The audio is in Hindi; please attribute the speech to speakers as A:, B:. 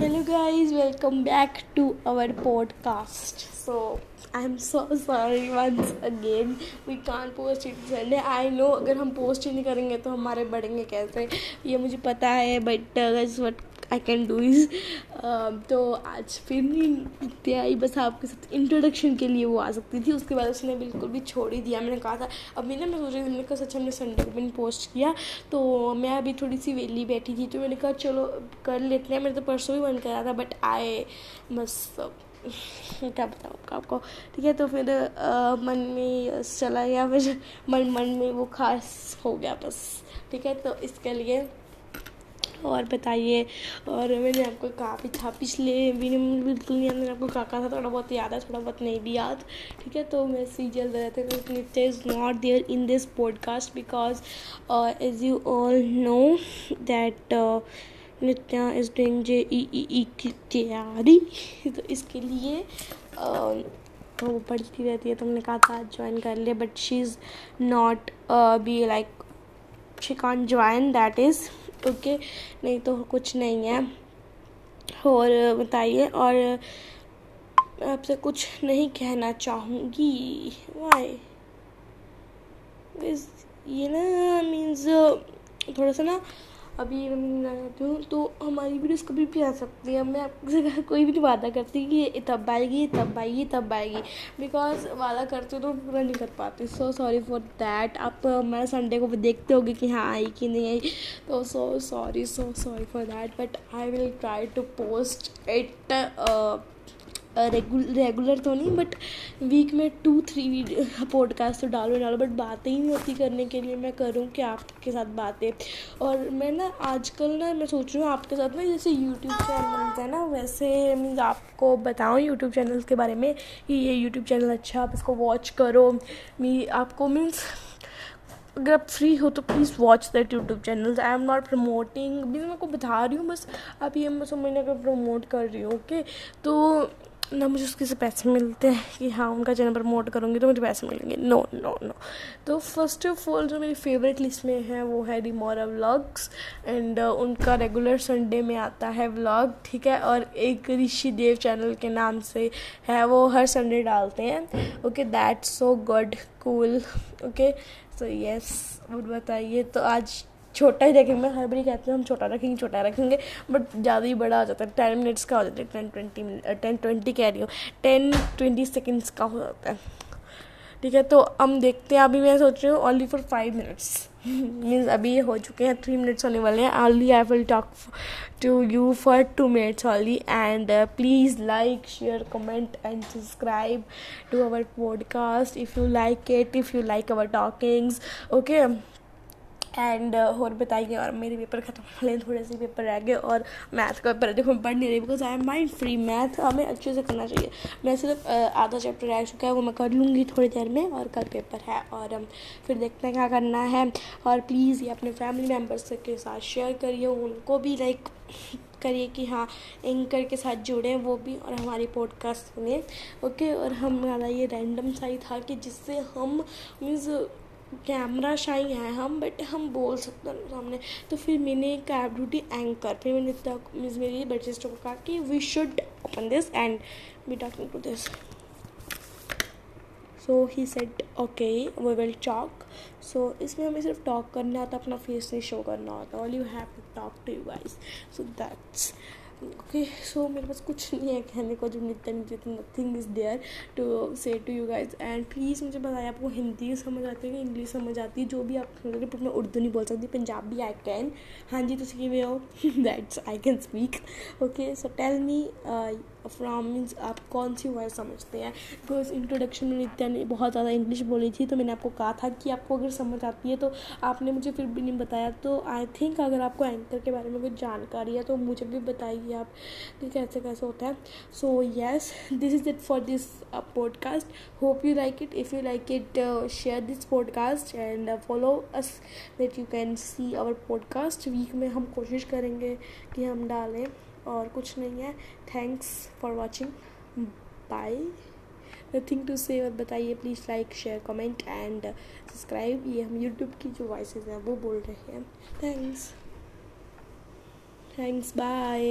A: Hello guys welcome back to our podcast so I am so sorry once again we can't post it Sunday I know अगर हम पोस्ट ही नहीं करेंगे तो हमारे बढ़ेंगे कैसे? ये मुझे पता है but what uh, I can do is तो आज फिर नहीं आई बस आपके साथ इंट्रोडक्शन के लिए वो आ सकती थी। उसके बाद उसने बिल्कुल भी छोड़ ही दिया। मैंने कहा था अभी ना मैं सोच रही थी मैंने कहा सच, हमने संडे को भी पोस्ट किया तो मैं अभी थोड़ी सी वेली बैठी थी तो मैंने कहा, चलो, कर लेते हैं। मैंने तो परसों भी मन करा था बट आए बस क्या बताऊँ आपको ठीक है तो फिर मन में चला गया फिर मन मन में वो खास हो गया बस। ठीक है तो इसके लिए और बताइए। और मैंने आपको कहा भी था पिछले भी नहीं बिल्कुल नहीं मैंने आपको कहा था थोड़ा बहुत याद है थोड़ा बहुत नहीं भी याद। ठीक है तो मैं सी जल्द रहते Nitya is not there in this podcast because as you all know that Nitya is doing J E E E की तैयारी। तो इसके लिए uh, वो पढ़ती रहती है तो हमने कहा था ज्वाइन कर लिया but she is not be like she can't join that is okay नहीं तो कुछ नहीं है। और बताइए, और आपसे कुछ नहीं कहना चाहूँगी। वाई ये ना मीन्स थोड़ा सा ना अभी रहती हूँ तो हमारी वीडियोस कभी भी आ सकती है। मैं आपसे कोई भी नहीं वादा करती कि ये तब आएगी तब आएगी तब आएगी। बिकॉज़ वादा करती हूँ तो पूरा नहीं कर पाती। सो सॉरी फॉर दैट आप मैं संडे को भी देखते होगे कि हाँ आई कि नहीं आई। तो so sorry so sorry for that but I will try to post it regular तो नहीं बट वीक में टू थ्री पॉडकास्ट तो डालो डालो बट बातें ही नहीं होती करने के लिए मैं करूँ कि आपके साथ बातें। और मैं ना आजकल ना, मैं सोच रही हूँ आपके साथ ना, जैसे यूट्यूब चैनल्स है ना, वैसे मीन्स आपको बताऊँ यूट्यूब चैनल्स के बारे में कि ये यूट्यूब चैनल अच्छा आप इसको वॉच करो। मी आपको मीन्स अगर आप फ्री हो तो please watch that YouTube channel I am not promoting अभी मैं आपको बता रही हूँ, बस अभी हम समझने का प्रमोट कर रही हूँ ओके okay? तो ना मुझे उसके से पैसे मिलते हैं कि हाँ उनका चैनल प्रमोट करूँगी तो मुझे पैसे मिलेंगे। नो नो नो तो फ़र्स्ट ऑफ़ ऑल जो मेरी फेवरेट लिस्ट में है, वो है दी रिमोरा व्लॉग्स एंड उनका रेगुलर संडे में आता है व्लॉग ठीक है? और एक ऋषि देव चैनल के नाम से है, वो हर संडे डालते हैं। Okay that's so good cool okay so yes बताइए तो आज छोटा ही रखेंगे मैं हर बारी कहती हूँ, हम छोटा रखेंगे छोटा रखेंगे बट ज़्यादा ही बड़ा हो जाता है। टेन मिनट्स का हो जाता है टेन ट्वेंटी टेन ट्वेंटी कह रही हूँ। टेन ट्वेंटी सेकेंड्स का हो जाता है। ठीक है तो हम देखते हैं, अभी मैं सोच रही हूँ only for five minutes means अभी ये हो चुके हैं थ्री मिनट्स होने वाले हैं। Only I will talk to you for two minutes only and please like share comment and subscribe to our podcast if you like it if you like our talkings okay and uh, और बताइए और मेरे पेपर ख़त्म होने थोड़े से पेपर रह गए और मैथ का पेपर देखो मैं पढ़ नहीं रही because I am mind free math हमें अच्छे से करना चाहिए। मैं सिर्फ़ uh, आधा चैप्टर रह चुका है वो मैं कर लूँगी थोड़ी देर में और कल पेपर है और um, फिर देखते हैं क्या करना है। और प्लीज़ ये अपने फैमिली मेंबर्स के साथ शेयर करिए उनको भी लाइक करिए कि हाँ एंकर के साथ जुड़ें वो भी और हमारी पॉडकास्ट सुने ओके और हमारा ये रैंडम सा ही था कि जिससे हम मीन्स कैमरा शाई हैं हम बट हम बोल सकते हैं सामने। तो फिर मैंने ऐप ढूंढी एंकर फिर मैंने तक मेरी सिस्टर को कहा कि we should open this and be talking to this so he said okay we will talk so इसमें हमें सिर्फ़ टॉक करना होता अपना फेस नहीं शो करना होता all you have to talk to you guys so that's okay so मेरे पास कुछ नहीं है कहने को, जो Nitya nothing is there to say to you guys and please मुझे बताया आपको हिंदी समझ आती है कि इंग्लिश समझ आती है? जो भी आप समझ रहे मैं उर्दू नहीं बोल सकती, पंजाबी आई कैन हाँ जी तुम किमें हो. That's I can speak okay so tell me from means आप कौन सी वॉइस समझते हैं? बिकॉज़ इंट्रोडक्शन में नित्या ने बहुत ज़्यादा इंग्लिश बोली थी तो मैंने आपको कहा था कि आपको अगर समझ आती है तो आपने मुझे फिर भी नहीं बताया। तो आई थिंक अगर आपको एंकर के बारे में कुछ जानकारी है तो मुझे भी बताइए आप कि कैसे कैसे होता है। So yes this is it for this podcast hope you like it if you like it share this podcast and follow us that you can see our podcast week में हम कोशिश करेंगे कि हम डालें। और कुछ नहीं है। Thanks for watching bye nothing to say और बताइए please like share comment and subscribe ये हम यूट्यूब की जो वॉइसेस हैं, वो बोल रहे हैं। Thanks thanks bye